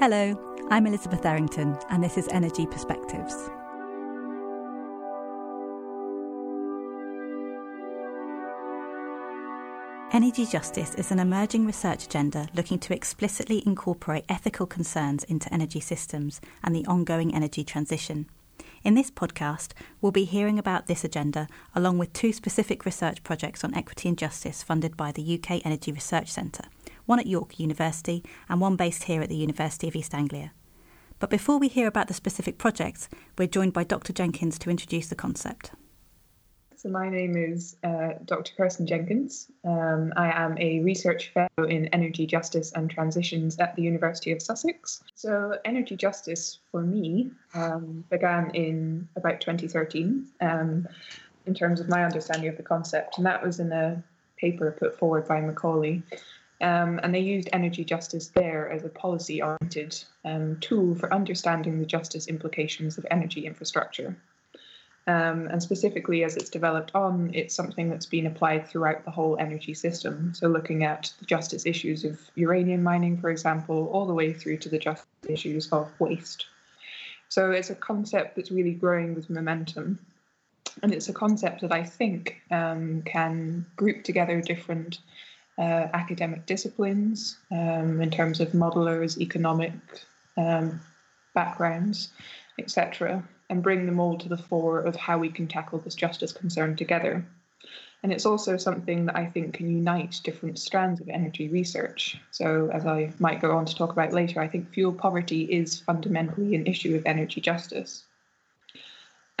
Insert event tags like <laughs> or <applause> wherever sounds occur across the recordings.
Hello, I'm Elizabeth Errington, and this is Energy Perspectives. Energy justice is an emerging research agenda looking to explicitly incorporate ethical concerns into energy systems and the ongoing energy transition. In this podcast, we'll be hearing about this agenda along with two specific research projects on equity and justice funded by the UK Energy Research Centre one at York University and one based here at the University of East Anglia. But before we hear about the specific projects, we're joined by Dr. Jenkins to introduce the concept. So, my name is uh, Dr. Kirsten Jenkins. Um, I am a research fellow in energy justice and transitions at the University of Sussex. So, energy justice for me um, began in about 2013 um, in terms of my understanding of the concept, and that was in a paper put forward by McCauley um, and they used energy justice there as a policy oriented um, tool for understanding the justice implications of energy infrastructure. Um, and specifically, as it's developed on, it's something that's been applied throughout the whole energy system. So, looking at the justice issues of uranium mining, for example, all the way through to the justice issues of waste. So, it's a concept that's really growing with momentum. And it's a concept that I think um, can group together different uh, academic disciplines um, in terms of modelers, economic um, backgrounds, etc., and bring them all to the fore of how we can tackle this justice concern together. And it's also something that I think can unite different strands of energy research. So, as I might go on to talk about later, I think fuel poverty is fundamentally an issue of energy justice.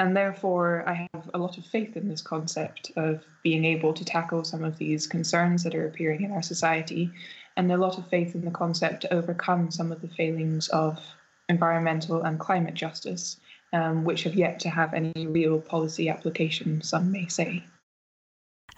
And therefore, I have a lot of faith in this concept of being able to tackle some of these concerns that are appearing in our society, and a lot of faith in the concept to overcome some of the failings of environmental and climate justice, um, which have yet to have any real policy application, some may say.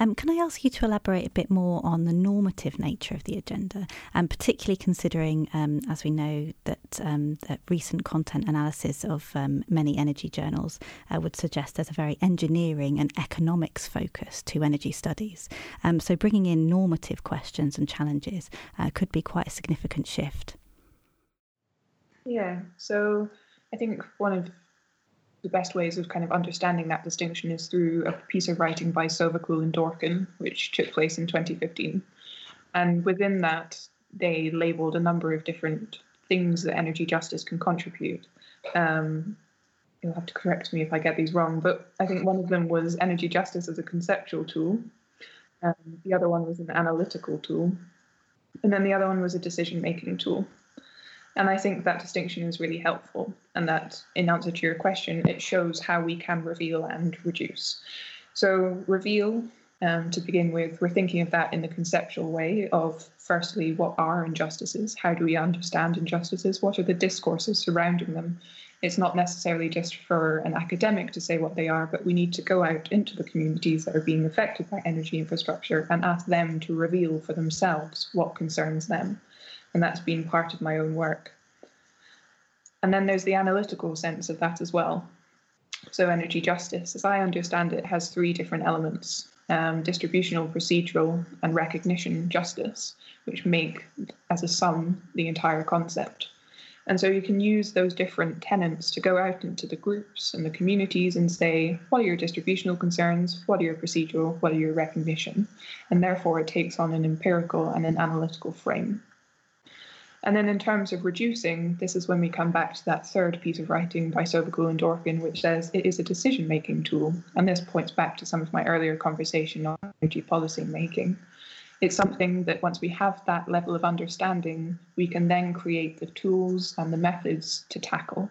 Um, can I ask you to elaborate a bit more on the normative nature of the agenda, and particularly considering, um, as we know, that, um, that recent content analysis of um, many energy journals uh, would suggest there's a very engineering and economics focus to energy studies. Um, so bringing in normative questions and challenges uh, could be quite a significant shift. Yeah, so I think one of the best ways of kind of understanding that distinction is through a piece of writing by Sovacool and Dworkin, which took place in 2015. And within that, they labeled a number of different things that energy justice can contribute. Um, you'll have to correct me if I get these wrong, but I think one of them was energy justice as a conceptual tool. Um, the other one was an analytical tool. And then the other one was a decision making tool. And I think that distinction is really helpful, and that in answer to your question, it shows how we can reveal and reduce. So, reveal, um, to begin with, we're thinking of that in the conceptual way of firstly, what are injustices? How do we understand injustices? What are the discourses surrounding them? It's not necessarily just for an academic to say what they are, but we need to go out into the communities that are being affected by energy infrastructure and ask them to reveal for themselves what concerns them and that's been part of my own work. And then there's the analytical sense of that as well. So, energy justice, as I understand it, has three different elements um, distributional, procedural, and recognition justice, which make as a sum the entire concept. And so you can use those different tenets to go out into the groups and the communities and say, what are your distributional concerns? What are your procedural? What are your recognition? And therefore, it takes on an empirical and an analytical frame. And then in terms of reducing, this is when we come back to that third piece of writing by Sovacool and Dworkin, which says it is a decision making tool. And this points back to some of my earlier conversation on energy policy making. It's something that once we have that level of understanding, we can then create the tools and the methods to tackle.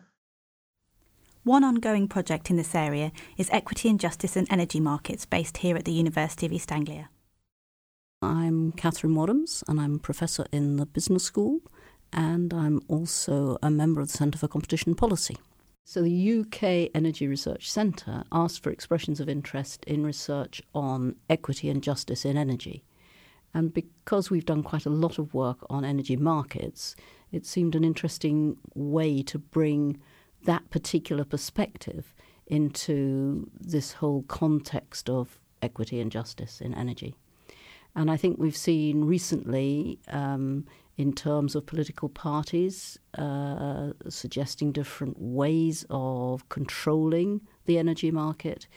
One ongoing project in this area is Equity and Justice in Energy Markets, based here at the University of East Anglia. I'm Catherine Waddams, and I'm professor in the business school and I'm also a member of the Centre for Competition Policy. So, the UK Energy Research Centre asked for expressions of interest in research on equity and justice in energy. And because we've done quite a lot of work on energy markets, it seemed an interesting way to bring that particular perspective into this whole context of equity and justice in energy. And I think we've seen recently um, in terms of political parties uh, suggesting different ways of controlling the energy market,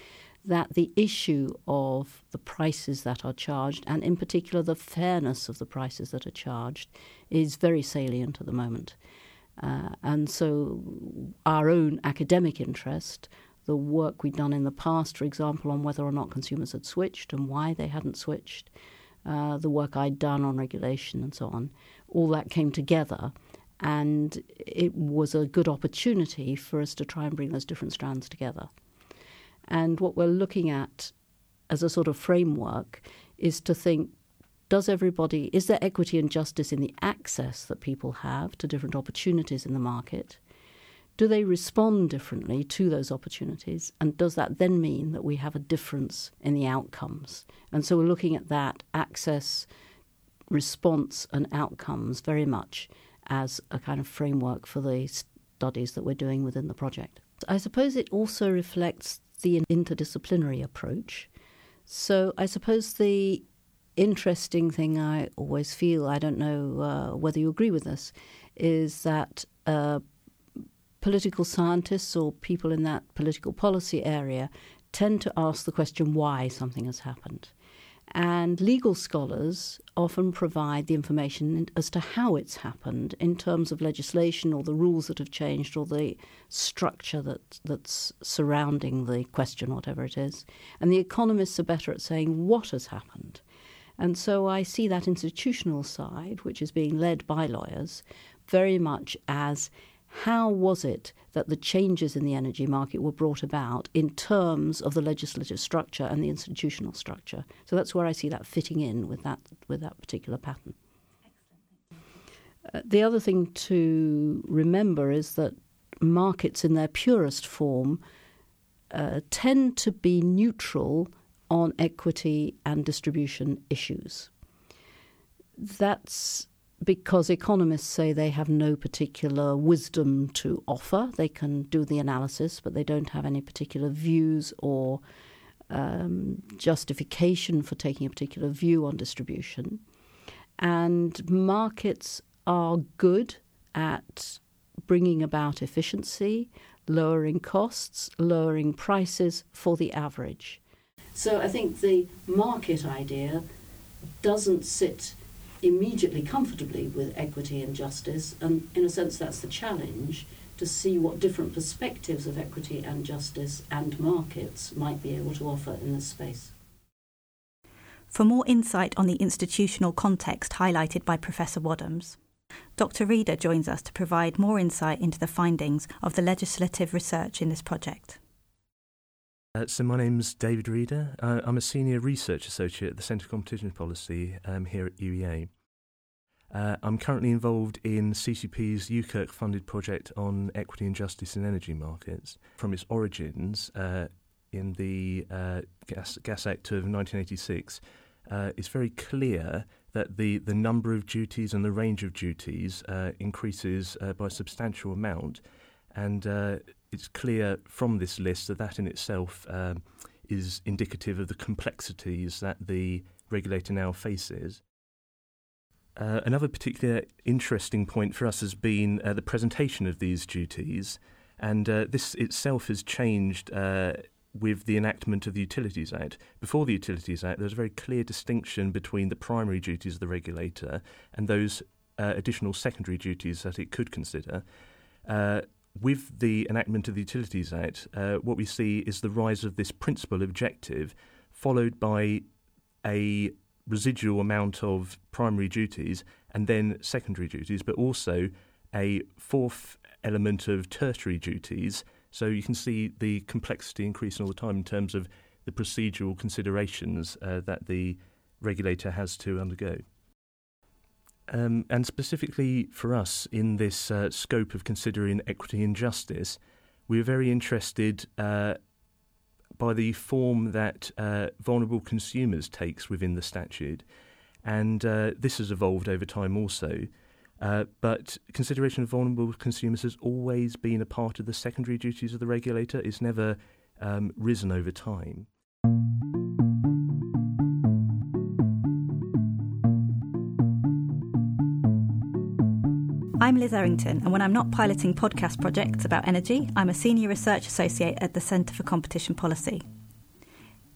that the issue of the prices that are charged, and in particular the fairness of the prices that are charged, is very salient at the moment. Uh, and so, our own academic interest, the work we'd done in the past, for example, on whether or not consumers had switched and why they hadn't switched, uh, the work I'd done on regulation and so on, all that came together. And it was a good opportunity for us to try and bring those different strands together. And what we're looking at as a sort of framework is to think does everybody, is there equity and justice in the access that people have to different opportunities in the market? Do they respond differently to those opportunities? And does that then mean that we have a difference in the outcomes? And so we're looking at that access, response, and outcomes very much as a kind of framework for the studies that we're doing within the project. I suppose it also reflects the interdisciplinary approach. So I suppose the interesting thing I always feel, I don't know uh, whether you agree with this, is that uh, political scientists or people in that political policy area tend to ask the question why something has happened. And legal scholars often provide the information as to how it's happened in terms of legislation or the rules that have changed or the structure that, that's surrounding the question, whatever it is. And the economists are better at saying what has happened. And so I see that institutional side, which is being led by lawyers, very much as how was it that the changes in the energy market were brought about in terms of the legislative structure and the institutional structure? So that's where I see that fitting in with that with that particular pattern. Uh, the other thing to remember is that markets in their purest form uh, tend to be neutral on equity and distribution issues. That's because economists say they have no particular wisdom to offer. They can do the analysis, but they don't have any particular views or um, justification for taking a particular view on distribution. And markets are good at bringing about efficiency, lowering costs, lowering prices for the average. So I think the market idea doesn't sit immediately comfortably with equity and justice, and in a sense, that's the challenge to see what different perspectives of equity and justice and markets might be able to offer in this space. For more insight on the institutional context highlighted by Professor Waddams, Dr. Reader joins us to provide more insight into the findings of the legislative research in this project. Uh, so my name's David Reader. Uh, I'm a senior research associate at the Centre for Competition Policy um, here at UEA. Uh, I'm currently involved in CCP's UKERC funded project on equity and justice in energy markets. From its origins uh, in the uh, Gas, Gas, Act of 1986, uh, it's very clear that the, the number of duties and the range of duties increases by a substantial amount. And it's clear from this list that that in itself um, is indicative of the complexities that the regulator now faces. Uh, another particular interesting point for us has been uh, the presentation of these duties, and uh, this itself has changed uh, with the enactment of the Utilities Act. Before the Utilities Act, there was a very clear distinction between the primary duties of the regulator and those uh, additional secondary duties that it could consider. Uh, with the enactment of the Utilities Act, what we see is the rise of this principal objective, followed by a residual amount of primary duties and then secondary duties, but also a fourth element of tertiary duties. So you can see the complexity increasing all the time in terms of the procedural considerations uh, that the regulator has to undergo. Um, and specifically for us in this uh, scope of considering equity and justice, we are very interested uh, by the form that uh, vulnerable consumers takes within the statute. And uh, this has evolved over time also. Uh, but consideration of vulnerable consumers has always been a part of the secondary duties of the regulator. It's never um, risen over time. I'm Liz Errington, and when I'm not piloting podcast projects about energy, I'm a senior research associate at the Centre for Competition Policy.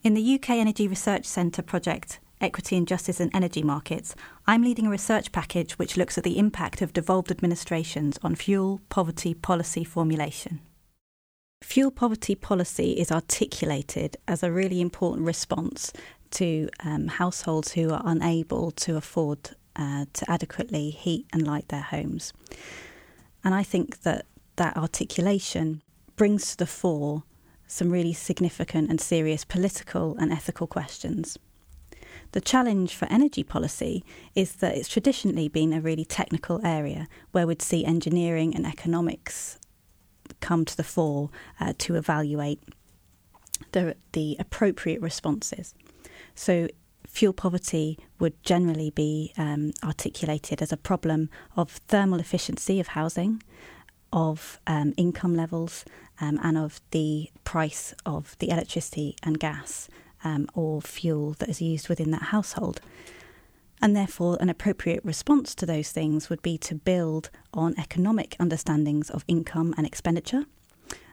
In the UK Energy Research Centre project, Equity and Justice in Energy Markets, I'm leading a research package which looks at the impact of devolved administrations on fuel poverty policy formulation. Fuel poverty policy is articulated as a really important response to um, households who are unable to afford uh, to adequately heat and light their homes. And I think that that articulation brings to the fore some really significant and serious political and ethical questions. The challenge for energy policy is that it's traditionally been a really technical area where we'd see engineering and economics come to the fore uh, to evaluate the, the appropriate responses. So fuel poverty would generally be um, articulated as a problem of thermal efficiency of housing, of um, income levels, um, and of the price of the electricity and gas um, or fuel that is used within that household. And therefore, an appropriate response to those things would be to build on economic understandings of income and expenditure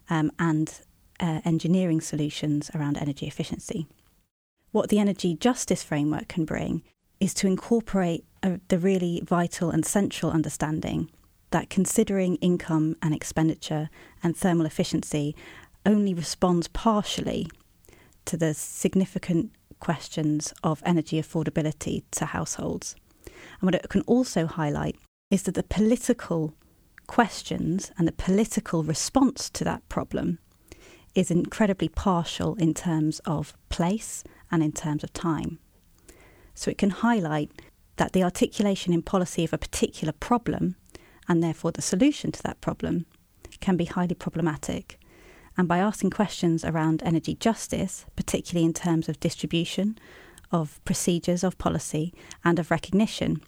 um, and uh, engineering solutions around energy efficiency. What the energy justice framework can bring is to incorporate a, the really vital and central understanding that considering income and expenditure and thermal efficiency only responds partially to the significant questions of energy affordability to households. And what it can also highlight is that the political questions and the political response to that problem is incredibly partial in terms of place and in terms of time. So it can highlight that the articulation in policy of a particular problem, and therefore the solution to that problem, can be highly problematic. And by asking questions around energy justice, particularly in terms of distribution, of procedures of policy, and of recognition,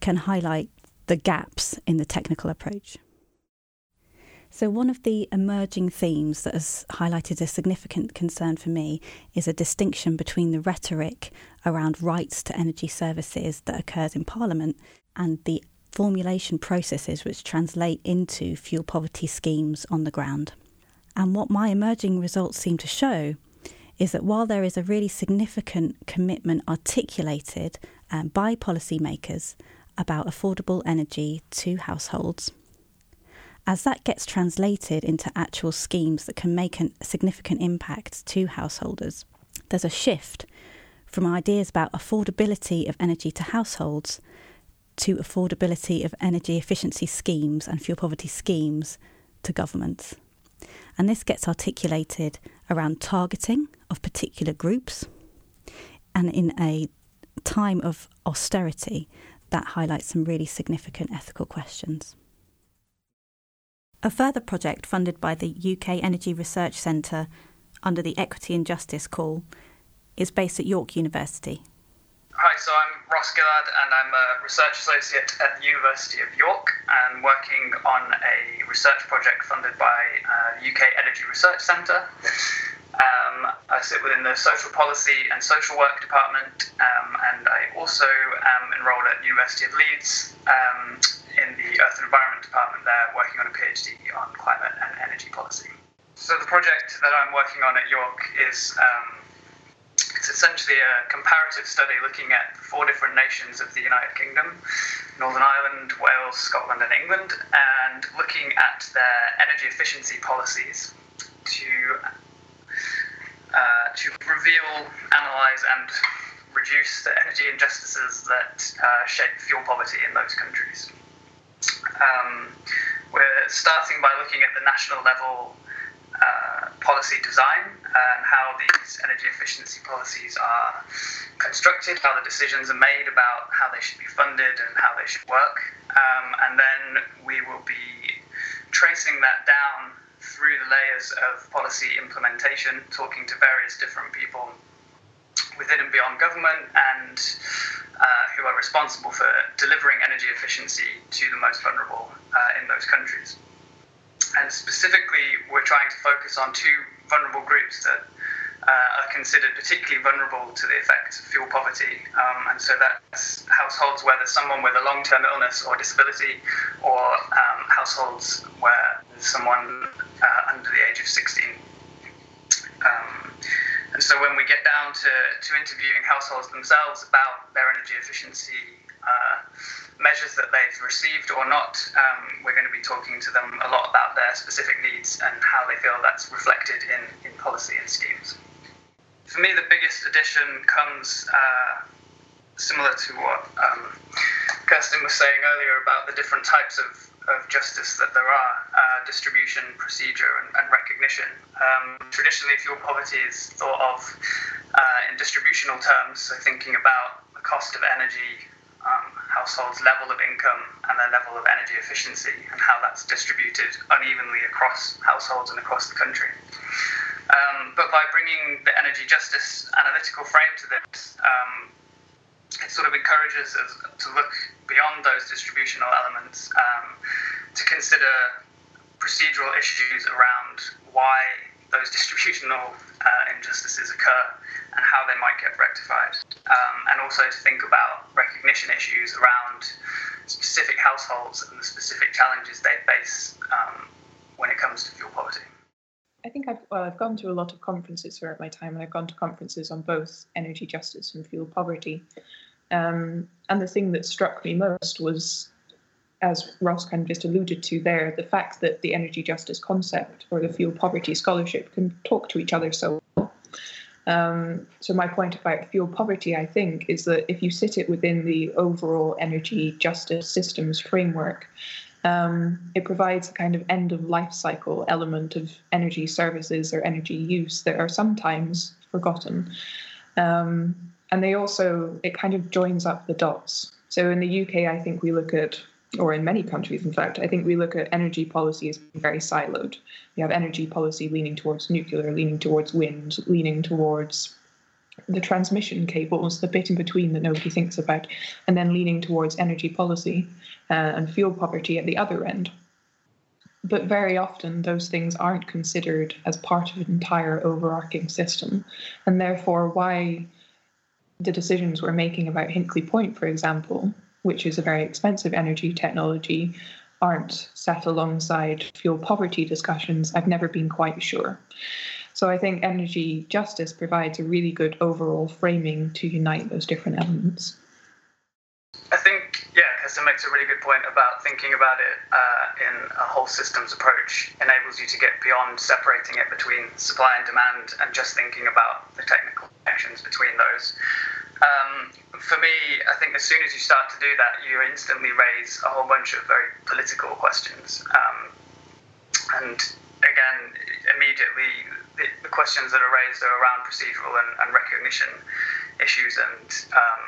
can highlight the gaps in the technical approach. So, one of the emerging themes that has highlighted a significant concern for me is a distinction between the rhetoric around rights to energy services that occurs in Parliament and the formulation processes which translate into fuel poverty schemes on the ground. And what my emerging results seem to show is that while there is a really significant commitment articulated um, by policymakers about affordable energy to households, as that gets translated into actual schemes that can make a significant impact to householders, there's a shift from ideas about affordability of energy to households to affordability of energy efficiency schemes and fuel poverty schemes to governments. And this gets articulated around targeting of particular groups. And in a time of austerity, that highlights some really significant ethical questions. A further project funded by the UK Energy Research Centre under the Equity and Justice call is based at York University. Hi, so I'm Ross Gillard and I'm a research associate at the University of York and working on a research project funded by uh, UK Energy Research Centre. Um, I sit within the Social Policy and Social Work Department um, and I also am enrolled at University of Leeds um, in the Earth and Environment Department there, working on a PhD on climate and energy policy. So the project that I'm working on at York is um, it's essentially a comparative study looking at four different nations of the United Kingdom, Northern Ireland, Wales, Scotland, and England, and looking at their energy efficiency policies to uh, to reveal, analyse, and reduce the energy injustices that uh, shape fuel poverty in those countries. Um, we're starting by looking at the national level uh, policy design and how these energy efficiency policies are constructed, how the decisions are made about how they should be funded and how they should work. Um, and then we will be tracing that down through the layers of policy implementation, talking to various different people within and beyond government and uh, who are responsible for delivering energy efficiency to the most vulnerable uh, in those countries. And specifically, we're trying to focus on two vulnerable groups that uh, are considered particularly vulnerable to the effects of fuel poverty. Um, and so that's households where there's someone with a long term illness or disability, or um, households where there's someone uh, under the age of 16. And so when we get down to, to interviewing households themselves about their energy efficiency uh, measures that they've received or not, um, we're going to be talking to them a lot about their specific needs and how they feel that's reflected in, in policy and schemes. For me, the biggest addition comes uh, similar to what um, Kirsten was saying earlier about the different types of, of justice that there are uh, distribution, procedure, and, and recognition. Um, traditionally, fuel poverty is thought of uh, in distributional terms, so thinking about the cost of energy, um, households' level of income, and their level of energy efficiency, and how that's distributed unevenly across households and across the country. Um, but by bringing the energy justice analytical frame to this, um, it sort of encourages us to look beyond those distributional elements um, to consider procedural issues around why those <laughs> distributional uh, injustices occur and how they might get rectified, um, and also to think about recognition issues around specific households and the specific challenges they face um, when it comes to fuel poverty. I think I've well, I've gone to a lot of conferences throughout my time, and I've gone to conferences on both energy justice and fuel poverty. Um, and the thing that struck me most was, as Ross kind of just alluded to there, the fact that the energy justice concept or the fuel poverty scholarship can talk to each other so well. Um, so my point about fuel poverty, I think, is that if you sit it within the overall energy justice systems framework, um, it provides a kind of end of life cycle element of energy services or energy use that are sometimes forgotten. Um, and they also, it kind of joins up the dots. So in the UK, I think we look at, or in many countries, in fact, I think we look at energy policy as being very siloed. We have energy policy leaning towards nuclear, leaning towards wind, leaning towards the transmission cables, the bit in between that nobody thinks about, and then leaning towards energy policy uh, and fuel poverty at the other end. But very often, those things aren't considered as part of an entire overarching system, and therefore, why the decisions we're making about Hinkley Point, for example, which is a very expensive energy technology, aren't set alongside fuel poverty discussions, I've never been quite sure. So I think energy justice provides a really good overall framing to unite those different elements. I think, yeah, Kirsten makes a really good point about thinking about it uh, in a whole systems approach enables you to get beyond separating it between supply and demand and just thinking about the technical connections between those. Um, for me, I think as soon as you start to do that, you instantly raise a whole bunch of very political questions. Um, and again, immediately the, the, questions that are raised are around procedural and, and recognition issues, and um,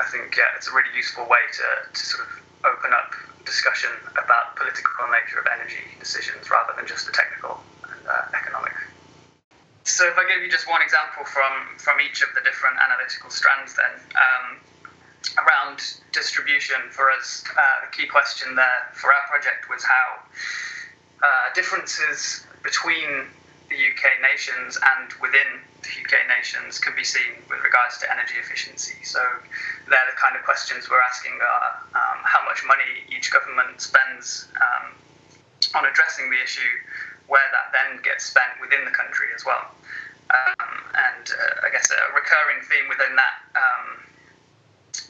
I think yeah, it's a really useful way to, to sort of open up discussion about political nature of energy decisions rather than just the technical and uh, economic. So if I give you just one example from from each of the different analytical strands, then. Um, around distribution for us, uh, the key question there for our project was how uh, differences between the UK nations and within the UK nations can be seen with regards to energy efficiency. So they're the kind of questions we're asking are um, how much money each government spends um, on addressing the issue, where that then gets spent within the country as well. Um, and uh, I guess a recurring theme within that, um,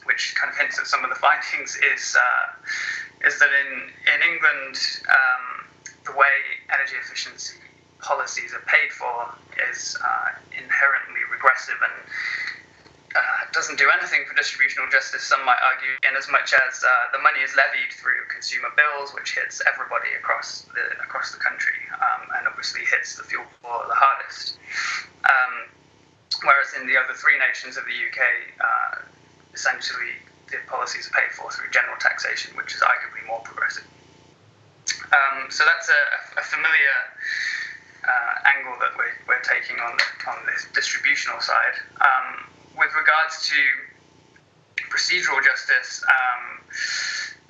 which kind of hints at some of the <laughs> findings, is uh, is that in in England um, the way energy efficiency policies are paid for is uh, inherently regressive and uh, doesn't do anything for distributional justice, some might argue, in as much as uh, the money is levied through consumer bills, which hits everybody across the across the country, um, and obviously hits the fuel poor the hardest. Um, whereas in the other three nations of the UK, uh, essentially the policies are paid for through general taxation, which is arguably more progressive. Um, so that's a, a familiar uh, angle that we're, we're taking on on this distributional side. Um, with regards to procedural justice, um,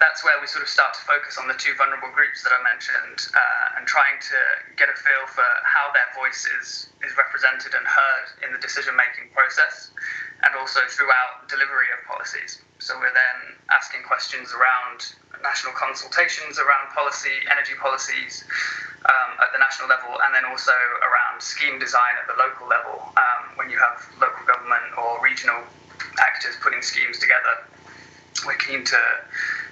that's where we sort of start to focus on the two vulnerable groups that I mentioned uh, and trying to get a feel for how their voice is, is represented and heard in the decision making process and also throughout delivery of policies. So we're then asking questions around national consultations around policy, energy policies um, at the national level, and then also around scheme design at the local level um, when you have local government or regional actors putting schemes together. We're keen to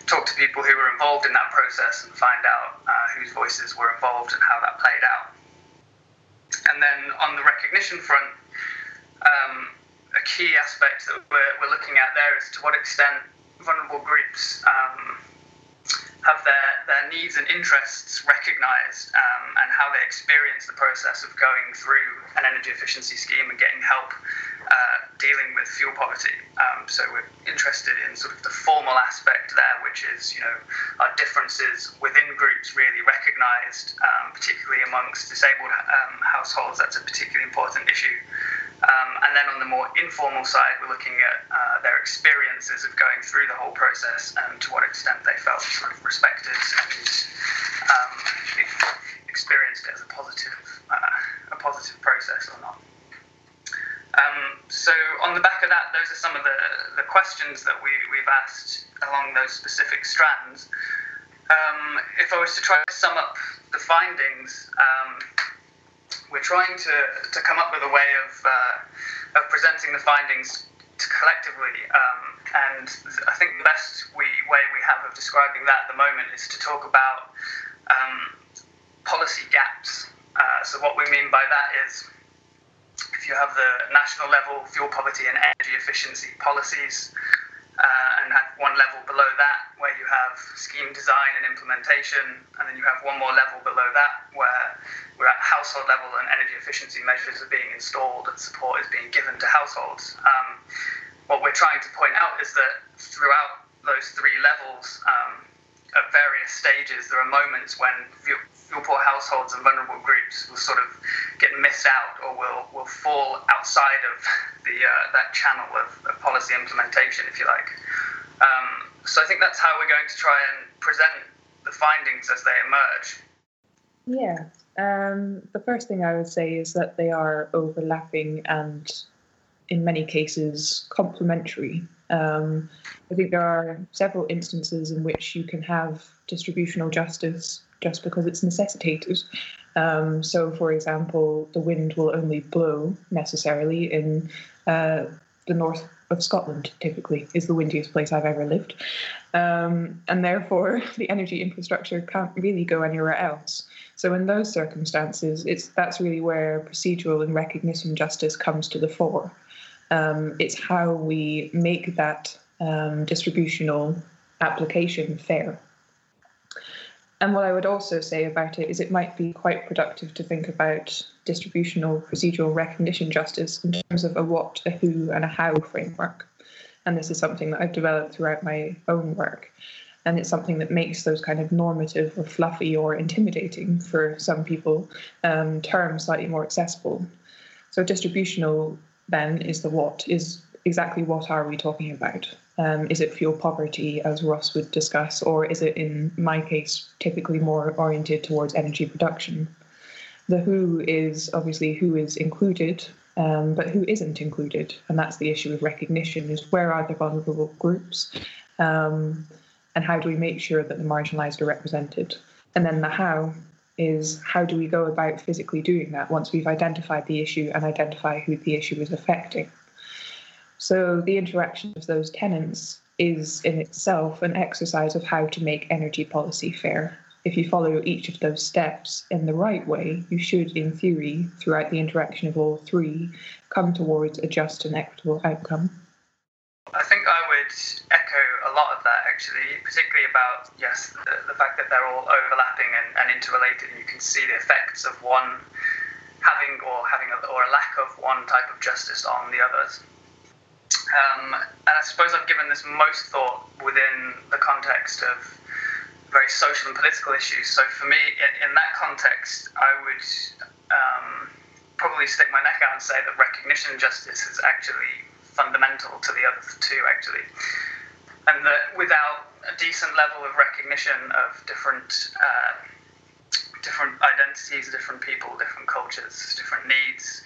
talk to people who were involved in that process and find out uh, whose voices were involved and how that played out. And then on the recognition front, um, a key aspect that we're, we're, looking at there is to what extent vulnerable groups um, have their, their needs and interests recognized um, and how they experience the process of going through an energy efficiency scheme and getting help uh, dealing with fuel poverty. Um, so we're interested in sort of the formal aspect there, which is, you know, our differences within groups really recognized, um, particularly amongst disabled um, households. That's a particularly important issue. Um, and then on the more informal side, we're looking at uh, their experiences of going through the whole process and to what extent they felt sort of respected and um, experienced it as a positive, uh, a positive process or not. Um, so on the back of that, those are some of the, the questions that we, we've asked along those specific strands. Um, if I was to try to sum up the findings, um, we're trying to, to come up with a way of, uh, of presenting the findings collectively. Um, and I think the best we, way we have of describing that at the moment is to talk about um, policy gaps. Uh, so, what we mean by that is if you have the national level fuel poverty and energy efficiency policies, uh, and at one level below that where you have scheme design and implementation, and then you have one more level below that where we're at household level and energy efficiency measures are being installed and support is being given to households. Um, what we're trying to point out is that throughout those three levels, um, at various stages, there are moments when fuel poor households and vulnerable groups will sort of get missed out or will, will fall outside of the uh, that channel of, of, policy implementation, if you like. Um, so I think that's how we're going to try and present the findings as they emerge. Yeah. Um, the first thing I would say is that they are overlapping and, in many cases, complementary. Um, I think there are several instances in which you can have distributional justice just because it's necessitated. Um, so, for example, the wind will only blow necessarily in uh, the north of Scotland, typically, is the windiest place I've ever lived. Um, and therefore, <laughs> the energy infrastructure can't really go anywhere else. So, in those circumstances, it's that's really where procedural and recognition justice comes to the fore. Um, it's how we make that um, distributional application fair. And what I would also say about it is it might be quite productive to think about distributional procedural recognition justice in terms of a what, a who, and a how framework. And this is something that I've developed throughout my own work. And it's something that makes those kind of normative or fluffy or intimidating for some people um, terms slightly more accessible. So, distributional then is the what, is exactly what are we talking about? Um, is it fuel poverty, as Ross would discuss, or is it, in my case, typically more oriented towards energy production? The who is obviously who is included, um, but who isn't included, and that's the issue of recognition: is where are the vulnerable groups, um, and how do we make sure that the marginalised are represented? And then the how is how do we go about physically doing that once we've identified the issue and identify who the issue is affecting? So the interaction of those tenants is in itself an exercise of how to make energy policy fair. If you follow each of those steps in the right way, you should, in theory, throughout the interaction of all three, come towards a just and equitable outcome. I think I would echo a lot of that actually, particularly about, yes, the, the fact that they're all overlapping and, and interrelated, and you can see the effects of one having or having a, or a lack of one type of justice on the others. Um, and I suppose I've given this most thought within the context of very social and political issues. So for me, in, in that context, I would um, probably stick my neck out and say that recognition justice is actually fundamental to the other two, actually. And that without a decent level of recognition of different uh, different identities, different people, different cultures, different needs,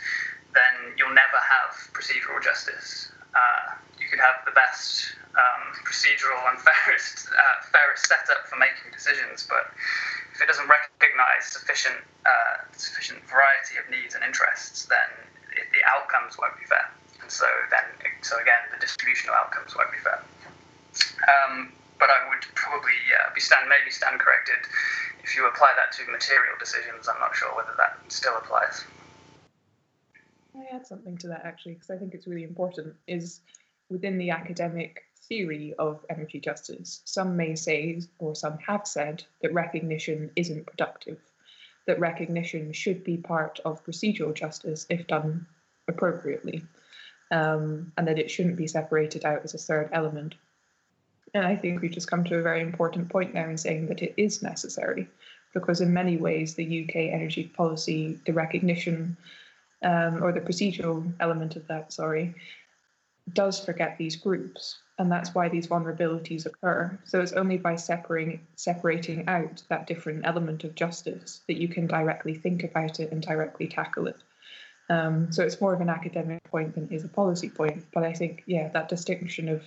then you'll never have procedural justice. Uh, you could have the best um, procedural and <laughs> fairest uh, fairest setup for making decisions, but if it doesn't recognise sufficient uh, sufficient variety of needs and interests, then it, the outcomes won't be fair. And so then, so again, the distributional outcomes won't be fair. Um, but I would probably uh, be stand maybe stand corrected if you apply that to material decisions. I'm not sure whether that still applies. I add something to that actually because I think it's really important. Is within the academic theory of energy justice, some may say, or some have said, that recognition isn't productive, that recognition should be part of procedural justice if done appropriately, um, and that it shouldn't be separated out as a third element. And I think we've just come to a very important point now in saying that it is necessary, because in many ways, the UK energy policy, the recognition um, or the procedural element of that, sorry, does forget these groups. And that's why these vulnerabilities occur. So it's only by separating separating out that different element of justice that you can directly think about it and directly tackle it. Um, so it's more of an academic point than it is a policy point. But I think, yeah, that distinction of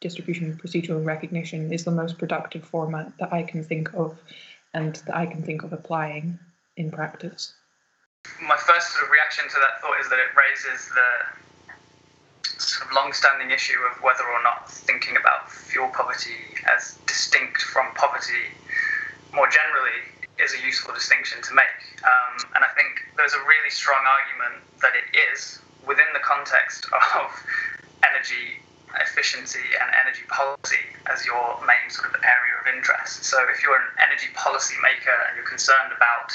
distribution, procedural, recognition is the most productive format that I can think of and that I can think of applying in practice my first sort of reaction to that thought is that it raises the sort of long-standing issue of whether or not thinking about fuel poverty as distinct from poverty more generally is a useful distinction to make. Um, and I think there's a really strong argument that it is within the context of energy efficiency and energy policy as your main sort of area of interest. So if you're an energy policy maker and you're concerned about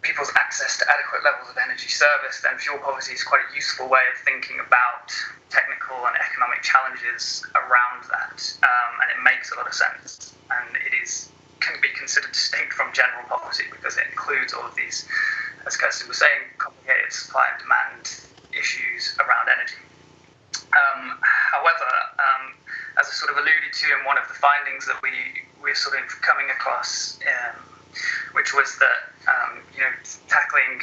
people's access to adequate levels of energy service, then fuel poverty is quite a useful way of thinking about technical and economic challenges around that. Um, and it makes a lot of sense. And it is can be considered distinct from general poverty because it includes all of these, as Kirsty was saying, complicated supply and demand issues around. Um, however, um, as I sort of alluded to in one of the findings that we we're sort of coming across um, which was that um, you know tackling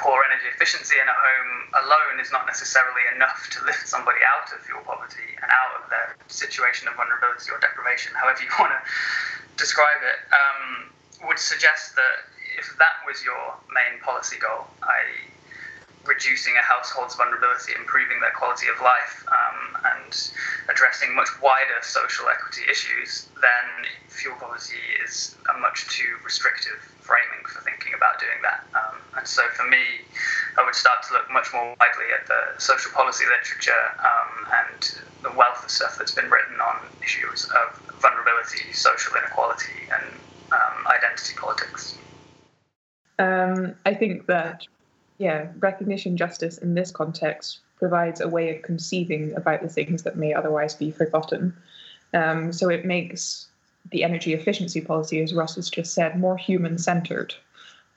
poor energy efficiency in a home alone is not necessarily enough to lift somebody out of fuel poverty and out of their situation of vulnerability or deprivation, however you want to describe it, um, would suggest that if that was your main policy goal, i.e., reducing a household's vulnerability, improving their quality of life, um, and addressing much wider social equity issues, then fuel poverty is a much too restrictive framing for thinking about doing that. Um, and so for me, I would start to look much more widely at the social policy literature um, and the wealth of stuff that's been written on issues of vulnerability, social inequality, and um, identity politics. Um, I think that yeah, recognition justice in this context provides a way of conceiving about the things that may otherwise be forgotten. Um, so it makes the energy efficiency policy, as Russ has just said, more human centered.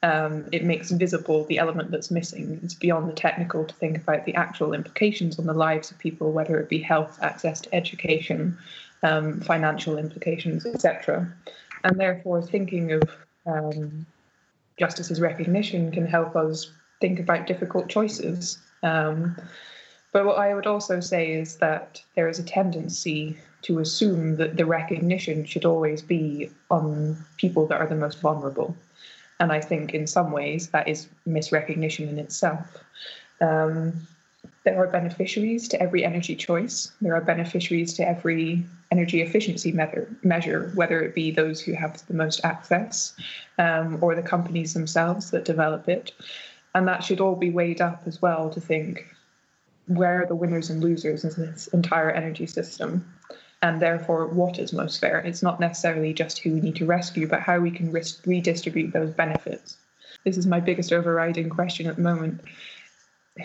Um, it makes visible the element that's missing. It's beyond the technical to think about the actual implications on the lives of people, whether it be health, access to education, um, financial implications, etc. And therefore, thinking of um, justice as recognition can help us think about difficult choices. Um, but what I would also say is that there is a tendency to assume that the recognition should always be on people that are the most vulnerable. And I think in some ways that is misrecognition in itself. Um, there are beneficiaries to every energy choice. There are beneficiaries to every energy efficiency measure, whether it be those who have the most access um, or the companies themselves that develop it. And that should all be weighed up as well to think where are the winners and losers in this entire energy system? And therefore, what is most fair? It's not necessarily just who we need to rescue, but how we can redistribute those benefits. This is my biggest overriding question at the moment.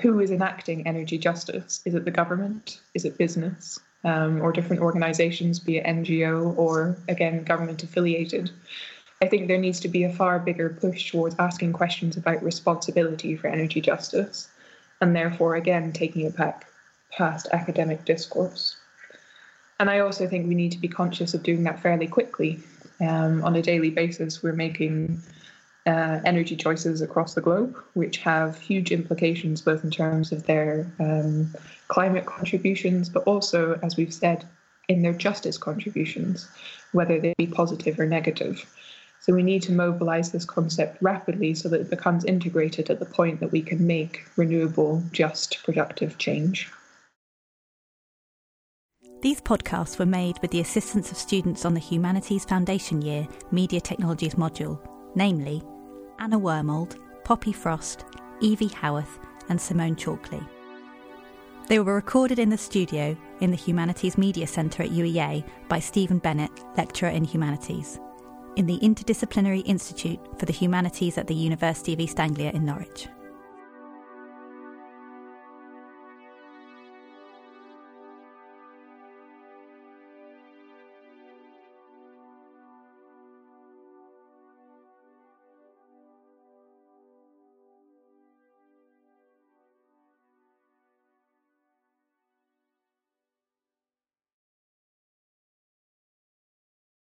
Who is enacting energy justice? Is it the government? Is it business? Um, or different organizations, be it NGO or, again, government affiliated? I think there needs to be a far bigger push towards asking questions about responsibility for energy justice, and therefore, again, taking it back past academic discourse. And I also think we need to be conscious of doing that fairly quickly. Um, on a daily basis, we're making uh, energy choices across the globe, which have huge implications both in terms of their um, climate contributions, but also, as we've said, in their justice contributions, whether they be positive or negative. So we need to mobilize this concept rapidly so that it becomes integrated at the point that we can make renewable, just, productive change. These podcasts were made with the assistance of students on the Humanities Foundation Year Media Technologies module, namely Anna Wormold, Poppy Frost, Evie Howarth, and Simone Chalkley. They were recorded in the studio in the Humanities Media Centre at UEA by Stephen Bennett, lecturer in Humanities, in the Interdisciplinary Institute for the Humanities at the University of East Anglia in Norwich.